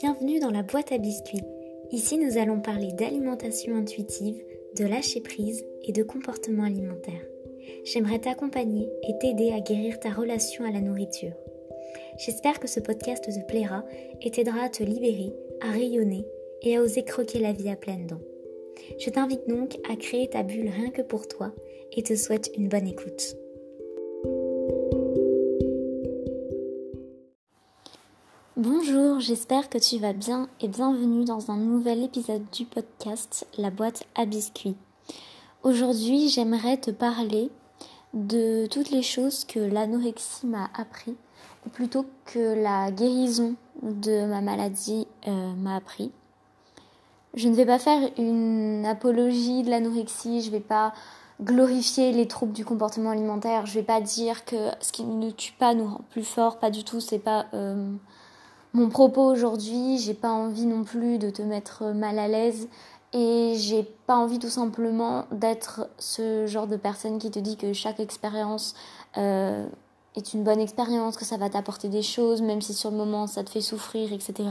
Bienvenue dans la boîte à biscuits. Ici, nous allons parler d'alimentation intuitive, de lâcher prise et de comportement alimentaire. J'aimerais t'accompagner et t'aider à guérir ta relation à la nourriture. J'espère que ce podcast te plaira et t'aidera à te libérer, à rayonner et à oser croquer la vie à pleines dents. Je t'invite donc à créer ta bulle rien que pour toi et te souhaite une bonne écoute. Bonjour, j'espère que tu vas bien et bienvenue dans un nouvel épisode du podcast La boîte à biscuits. Aujourd'hui, j'aimerais te parler de toutes les choses que l'anorexie m'a appris, ou plutôt que la guérison de ma maladie euh, m'a appris. Je ne vais pas faire une apologie de l'anorexie, je ne vais pas glorifier les troubles du comportement alimentaire, je ne vais pas dire que ce qui ne tue pas nous rend plus fort, pas du tout, c'est pas euh, mon propos aujourd'hui, j'ai pas envie non plus de te mettre mal à l'aise et j'ai pas envie tout simplement d'être ce genre de personne qui te dit que chaque expérience euh, est une bonne expérience, que ça va t'apporter des choses, même si sur le moment ça te fait souffrir, etc.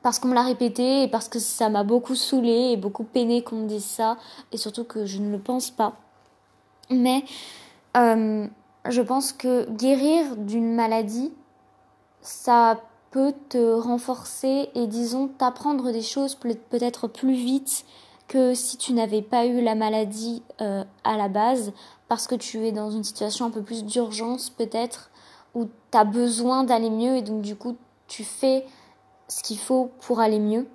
Parce qu'on me l'a répété et parce que ça m'a beaucoup saoulé et beaucoup peiné qu'on me dise ça et surtout que je ne le pense pas. Mais euh, je pense que guérir d'une maladie, ça peut te renforcer et disons t'apprendre des choses peut-être plus vite que si tu n'avais pas eu la maladie euh, à la base parce que tu es dans une situation un peu plus d'urgence peut-être où tu as besoin d'aller mieux et donc du coup tu fais ce qu'il faut pour aller mieux.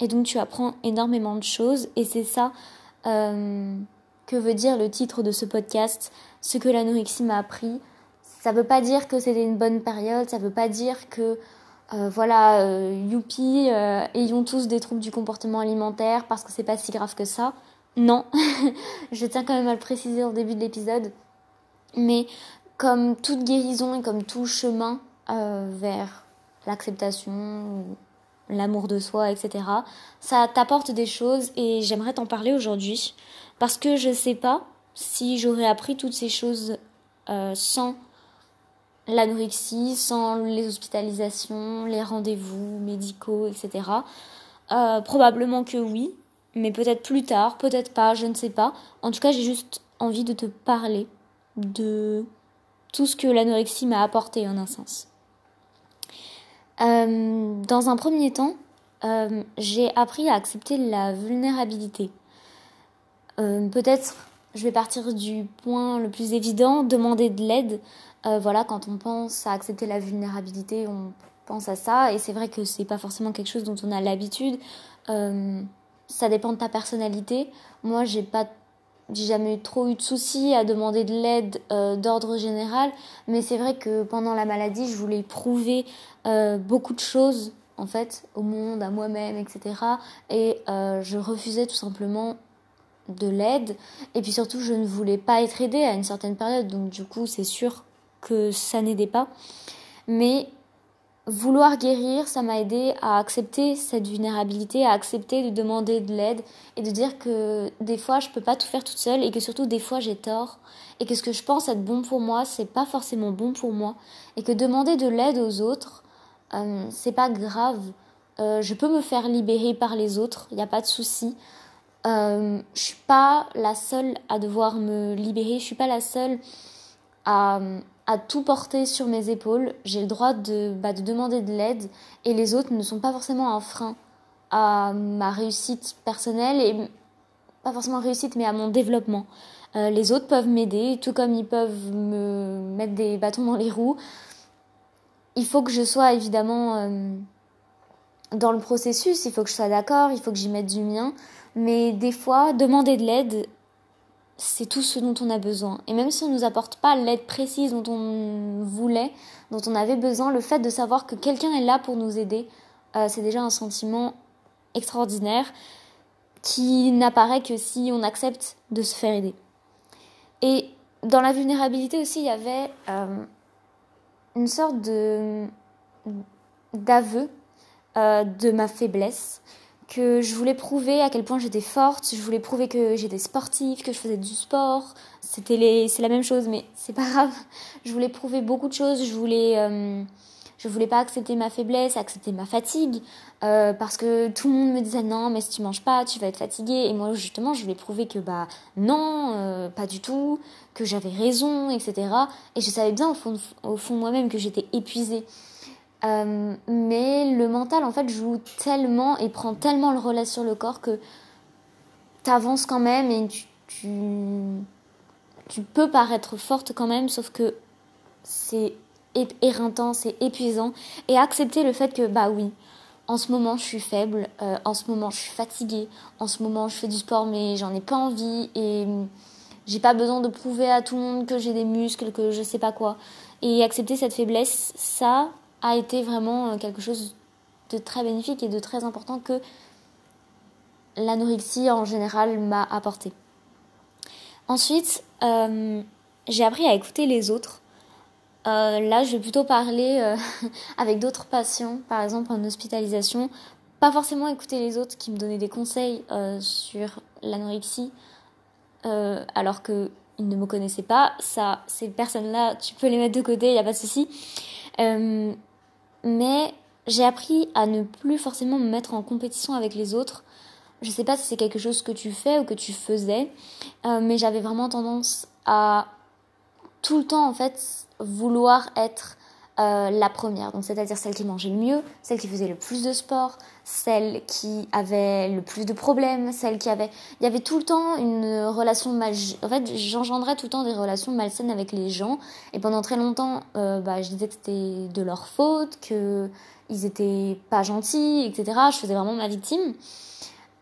Et donc tu apprends énormément de choses et c'est ça euh, que veut dire le titre de ce podcast ce que l'anorexie m'a appris. Ça veut pas dire que c'était une bonne période ça veut pas dire que euh, voilà, euh, youpi, euh, ayons tous des troubles du comportement alimentaire parce que c'est pas si grave que ça. Non, je tiens quand même à le préciser au début de l'épisode. Mais comme toute guérison et comme tout chemin vers l'acceptation, l'amour de soi, etc., ça t'apporte des choses et j'aimerais t'en parler aujourd'hui parce que je sais pas si j'aurais appris toutes ces choses sans l'anorexie, sans les hospitalisations, les rendez-vous médicaux, etc. Euh, probablement que oui, mais peut-être plus tard, peut-être pas, je ne sais pas. En tout cas, j'ai juste envie de te parler de tout ce que l'anorexie m'a apporté en un sens. Euh, dans un premier temps, euh, j'ai appris à accepter la vulnérabilité. peut-être, je vais partir du point le plus évident, demander de l'aide. Euh, voilà, quand on pense à accepter la vulnérabilité, on pense à ça. Et c'est vrai que c'est pas forcément quelque chose dont on a l'habitude. Euh, ça dépend de ta personnalité. Moi, j'ai pas j'ai jamais trop eu de soucis à demander de l'aide euh, d'ordre général, mais c'est vrai que pendant la maladie, je voulais prouver beaucoup de choses en fait au monde, à moi-même, etc. Et je refusais tout simplement de l'aide. Et puis surtout, je ne voulais pas être aidée à une certaine période, donc du coup, c'est sûr que ça n'aidait pas. Mais vouloir guérir, ça m'a aidé à accepter cette vulnérabilité, à accepter de demander de l'aide et de dire que des fois je peux pas tout faire toute seule et que surtout des fois j'ai tort et que ce que je pense être bon pour moi, c'est pas forcément bon pour moi et que demander de l'aide aux autres, euh, c'est pas grave. Euh, je peux me faire libérer par les autres, il n'y a pas de souci. Euh, je suis pas la seule à devoir me libérer, je suis pas la seule à, à tout porter sur mes épaules. J'ai le droit de, bah, de demander de l'aide et les autres ne sont pas forcément un frein à ma réussite personnelle et pas forcément réussite mais à mon développement. Euh, les autres peuvent m'aider, tout comme ils peuvent me mettre des bâtons dans les roues. Il faut que je sois évidemment euh, dans le processus, il faut que je sois d'accord, il faut que j'y mette du mien. Mais des fois, demander de l'aide, c'est tout ce dont on a besoin. Et même si on ne nous apporte pas l'aide précise dont on voulait, dont on avait besoin, le fait de savoir que quelqu'un est là pour nous aider, euh, c'est déjà un sentiment extraordinaire qui n'apparaît que si on accepte de se faire aider. Et dans la vulnérabilité aussi, il y avait euh, une sorte de d'aveu euh, de ma faiblesse que je voulais prouver à quel point j'étais forte, je voulais prouver que j'étais sportive, que je faisais du sport. C'était les, c'est la même chose, mais c'est pas grave. Je voulais prouver beaucoup de choses. Je voulais, euh, Je voulais pas accepter ma faiblesse, accepter ma fatigue, euh, parce que tout le monde me disait non, mais si tu manges pas, tu vas être fatigué. Et moi, justement, je voulais prouver que bah non, euh, pas du tout, que j'avais raison, etc. Et je savais bien au fond, au fond moi-même que j'étais épuisée. Euh, mais le mental, en fait, joue tellement et prend tellement le relais sur le corps que t'avances quand même et tu, tu, tu peux paraître forte quand même, sauf que c'est éreintant, c'est épuisant. Et accepter le fait que, bah oui, en ce moment je suis faible, euh, en ce moment je suis fatiguée, en ce moment je fais du sport mais j'en ai pas envie et j'ai pas besoin de prouver à tout le monde que j'ai des muscles, que je sais pas quoi. Et accepter cette faiblesse, ça a été vraiment euh, quelque chose de très bénéfique et de très important que l'anorexie en général m'a apporté. Ensuite, euh, j'ai appris à écouter les autres. Euh, là, je vais plutôt parler avec d'autres patients, par exemple en hospitalisation. Pas forcément écouter les autres qui me donnaient des conseils sur l'anorexie, alors qu'ils ne me connaissaient pas. Ça, ces personnes-là, tu peux les mettre de côté, il n'y a pas de souci. Mais j'ai appris à ne plus forcément me mettre en compétition avec les autres. Je sais pas si c'est quelque chose que tu fais ou que tu faisais, euh, mais j'avais vraiment tendance à tout le temps en fait vouloir être euh, la première, donc c'est-à-dire celle qui mangeait le mieux, celle qui faisait le plus de sport, celle qui avait le plus de problèmes, celle qui avait, il y avait tout le temps une relation mal, en fait j'engendrais tout le temps des relations malsaines avec les gens, et pendant très longtemps, euh, bah, je disais que c'était de leur faute, que ils étaient pas gentils, etc. Je faisais vraiment ma victime.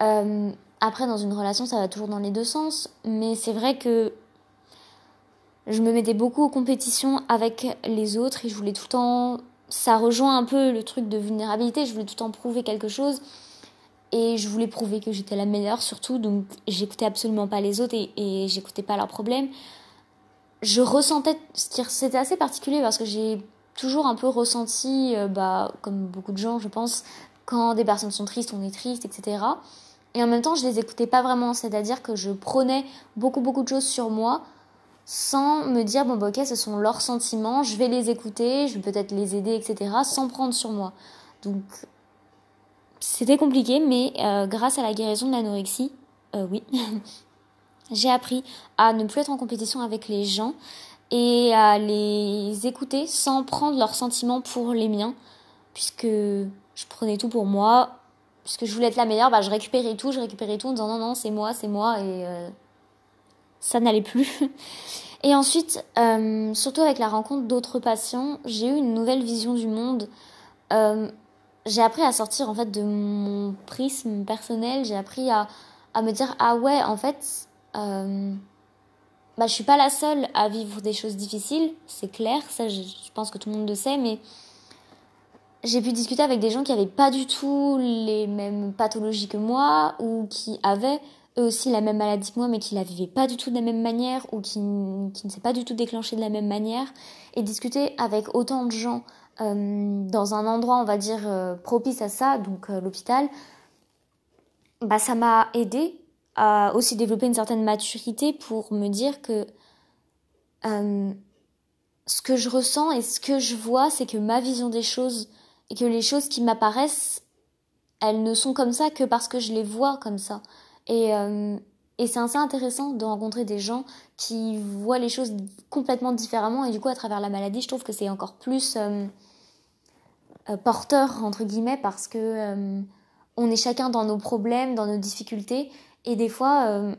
Euh, après, dans une relation, ça va toujours dans les deux sens, mais c'est vrai que je me mettais beaucoup en compétition avec les autres et je voulais tout le temps. Ça rejoint un peu le truc de vulnérabilité, je voulais tout le temps prouver quelque chose et je voulais prouver que j'étais la meilleure surtout, donc j'écoutais absolument pas les autres et, et j'écoutais pas leurs problèmes. Je ressentais. C'était assez particulier parce que j'ai toujours un peu ressenti, euh, bah, comme beaucoup de gens, je pense, quand des personnes sont tristes, on est triste, etc. Et en même temps, je les écoutais pas vraiment, c'est-à-dire que je prenais beaucoup beaucoup de choses sur moi sans me dire bon bah, ok ce sont leurs sentiments, je vais les écouter, je vais peut-être les aider, etc. sans prendre sur moi. Donc c'était compliqué, mais euh, grâce à la guérison de l'anorexie, euh, oui, j'ai appris à ne plus être en compétition avec les gens et à les écouter sans prendre leurs sentiments pour les miens, puisque je prenais tout pour moi, puisque je voulais être la meilleure, bah, je récupérais tout, je récupérais tout en disant non, non, c'est moi, c'est moi, et euh, ça n'allait plus. Et ensuite, euh, surtout avec la rencontre d'autres patients, j'ai eu une nouvelle vision du monde. Euh, j'ai appris à sortir en fait de mon prisme personnel, j'ai appris à, à me dire ah ouais, en fait, euh, bah, je suis pas la seule à vivre des choses difficiles, c'est clair, ça je, je pense que tout le monde le sait, mais j'ai pu discuter avec des gens qui n'avaient pas du tout les mêmes pathologies que moi ou qui avaient eux aussi la même maladie que moi mais qui la vivaient pas du tout de la même manière ou qui, qui ne s'est pas du tout déclenché de la même manière et discuter avec autant de gens euh, dans un endroit on va dire euh, propice à ça donc euh, l'hôpital bah ça m'a aidé à aussi développer une certaine maturité pour me dire que ce que je ressens et ce que je vois c'est que ma vision des choses et que les choses qui m'apparaissent, elles ne sont comme ça que parce que je les vois comme ça. Et, euh, et c'est assez intéressant de rencontrer des gens qui voient les choses complètement différemment. Et du coup à travers la maladie, je trouve que c'est encore plus euh, euh, porteur entre guillemets parce que on est chacun dans nos problèmes, dans nos difficultés. Et des fois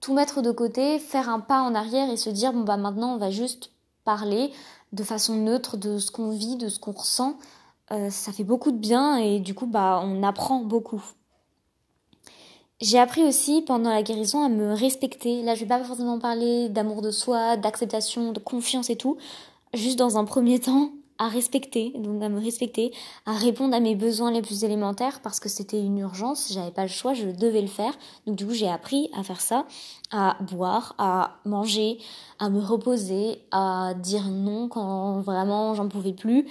tout mettre de côté, faire un pas en arrière et se dire bon bah maintenant on va juste parler de façon neutre de ce qu'on vit, de ce qu'on ressent euh, ça fait beaucoup de bien. Et du coup bah on apprend beaucoup. J'ai appris aussi pendant la guérison à me respecter. Là, je vais pas forcément parler d'amour de soi, d'acceptation, de confiance et tout. Juste dans un premier temps, à respecter, donc à me respecter, à répondre à mes besoins les plus élémentaires parce que c'était une urgence, j'avais pas le choix, je devais le faire. Donc du coup, j'ai appris à faire ça, à boire, à manger, à me reposer, à dire non quand vraiment j'en pouvais plus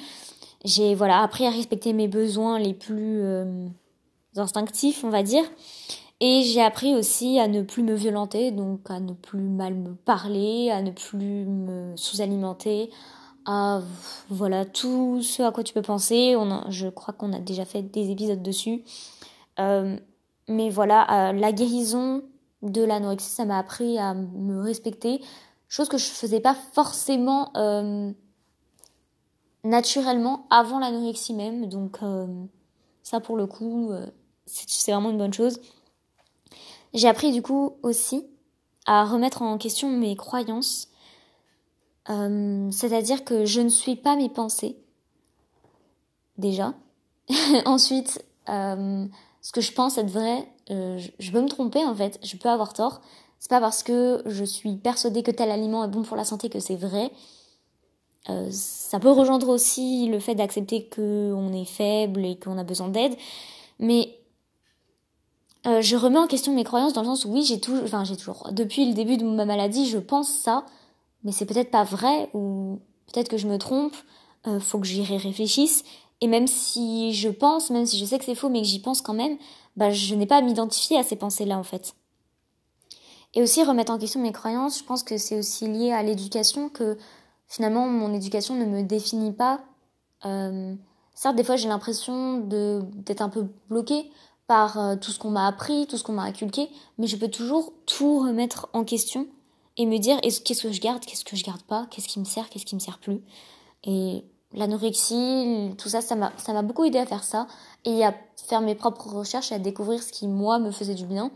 j'ai voilà appris à respecter mes besoins les plus euh, instinctifs, on va dire. Et j'ai appris aussi à ne plus me violenter, donc à ne plus mal me parler, à ne plus me sous-alimenter, à voilà tout ce à quoi tu peux penser. Je crois qu'on a déjà fait des épisodes dessus. Euh, mais voilà, la guérison de l'anorexie, ça m'a appris à me respecter, chose que je faisais pas forcément euh, naturellement avant l'anorexie même. Donc euh, ça pour le coup, c'est vraiment une bonne chose. J'ai appris du coup aussi à remettre en question mes croyances euh, c'est-à-dire que je ne suis pas mes pensées, déjà. Ensuite, euh, ce que je pense être vrai, euh, je, peux me tromper en fait, je peux avoir tort. C'est pas parce que je suis persuadée que tel aliment est bon pour la santé que c'est vrai. ça peut rejoindre aussi le fait d'accepter qu'on est faible et qu'on a besoin d'aide, mais je remets en question mes croyances dans le sens où oui, j'ai toujours, enfin j'ai toujours, depuis le début de ma maladie, je pense ça, mais c'est peut-être pas vrai ou peut-être que je me trompe, euh, faut que j'y réfléchisse. Et même si je pense, même si je sais que c'est faux, mais que j'y pense quand même, bah je n'ai pas à m'identifier à ces pensées-là en fait. Et aussi remettre en question mes croyances, je pense que c'est aussi lié à l'éducation que finalement mon éducation ne me définit pas. Euh, certes, des fois j'ai l'impression d'être un peu bloquée par euh, tout ce qu'on m'a appris, tout ce qu'on m'a inculqué, mais je peux toujours tout remettre en question et me dire qu'est-ce que je garde, qu'est-ce que je garde pas, qu'est-ce qui me sert, qu'est-ce qui me sert plus. Et l'anorexie, tout ça, ça m'a, beaucoup aidé à faire ça et à faire mes propres recherches et à découvrir ce qui, moi, me faisait du bien.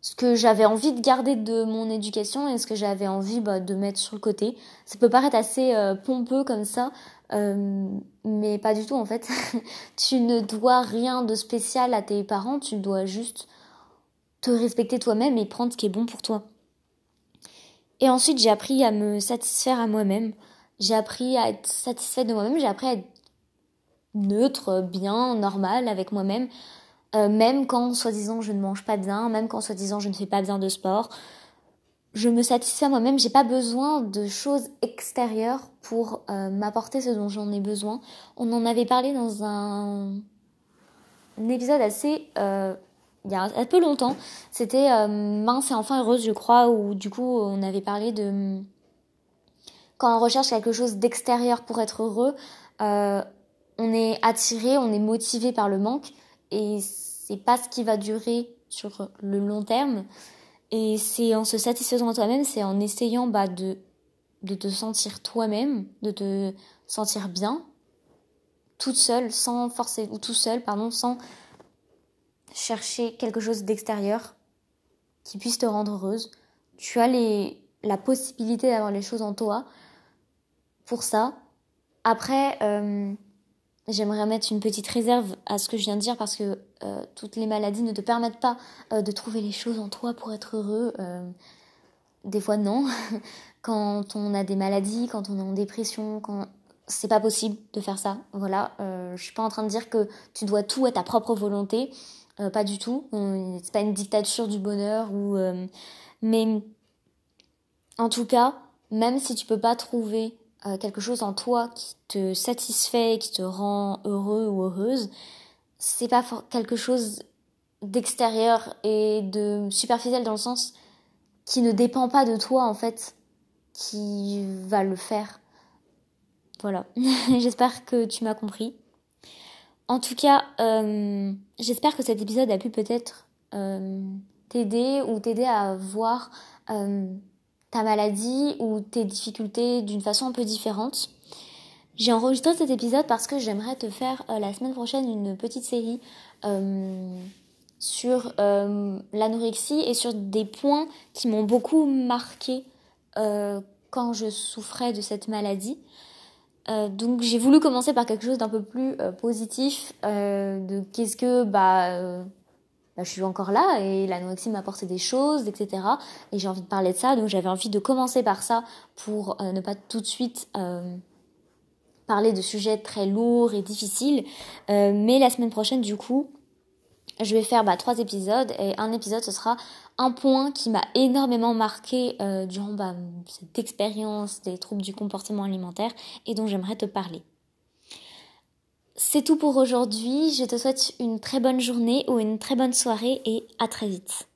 Ce que j'avais envie de garder de mon éducation et ce que j'avais envie bah, de mettre sur le côté. Ça peut paraître assez euh, pompeux comme ça, euh, mais pas du tout en fait. tu ne dois rien de spécial à tes parents, tu dois juste te respecter toi-même et prendre ce qui est bon pour toi. Et ensuite, j'ai appris à me satisfaire à moi-même. J'ai appris à être satisfaite de moi-même. J'ai appris à être neutre, bien, normal avec moi-même. Euh, même quand, soi-disant, je ne mange pas bien, même quand, soi-disant, je ne fais pas bien de sport. Je me satisfais moi-même. J'ai pas besoin de choses extérieures pour euh, m'apporter ce dont j'en ai besoin. On en avait parlé dans un, épisode assez euh, il y a un peu longtemps. C'était euh, Mince et enfin heureuse, je crois, où du coup on avait parlé de quand on recherche quelque chose d'extérieur pour être heureux, on est attiré, on est motivé par le manque et c'est pas ce qui va durer sur le long terme. Et c'est en se satisfaisant toi-même, c'est en essayant bah, de, de te sentir toi-même, de te sentir bien, toute seule, sans forcer, ou tout seul, pardon, sans chercher quelque chose d'extérieur qui puisse te rendre heureuse. Tu as les, la possibilité d'avoir les choses en toi pour ça. Après, euh, j'aimerais mettre une petite réserve à ce que je viens de dire parce que euh, toutes les maladies ne te permettent pas euh, de trouver les choses en toi pour être heureux. des fois, non. quand on a des maladies, quand on est en dépression, quand c'est pas possible de faire ça. Voilà, je suis pas en train de dire que tu dois tout à ta propre volonté. Euh, pas du tout. C'est pas une dictature du bonheur ou. Euh, mais en tout cas, même si tu peux pas trouver euh, quelque chose en toi qui te satisfait, qui te rend heureux ou heureuse, c'est pas quelque chose d'extérieur et de superficiel dans le sens qui ne dépend pas de toi en fait, qui va le faire. Voilà. J'espère que tu m'as compris. En tout cas, euh, j'espère que cet épisode a pu peut-être euh, t'aider ou t'aider à voir ta maladie ou tes difficultés d'une façon un peu différente. J'ai enregistré cet épisode parce que j'aimerais te faire la semaine prochaine une petite série sur l'anorexie et sur des points qui m'ont beaucoup marqué quand je souffrais de cette maladie. Euh, donc j'ai voulu commencer par quelque chose d'un peu plus euh, positif, euh, qu'est-ce que bah, bah, je suis encore là et l'anorexie m'a apporté des choses, etc. Et j'ai envie de parler de ça, donc j'avais envie de commencer par ça pour ne pas tout de suite parler de sujets très lourds et difficiles. mais la semaine prochaine, du coup, je vais faire bah, trois épisodes et un épisode ce sera un point qui m'a énormément marqué euh, durant bah, cette expérience des troubles du comportement alimentaire et dont j'aimerais te parler. C'est tout pour aujourd'hui, je te souhaite une très bonne journée ou une très bonne soirée et à très vite.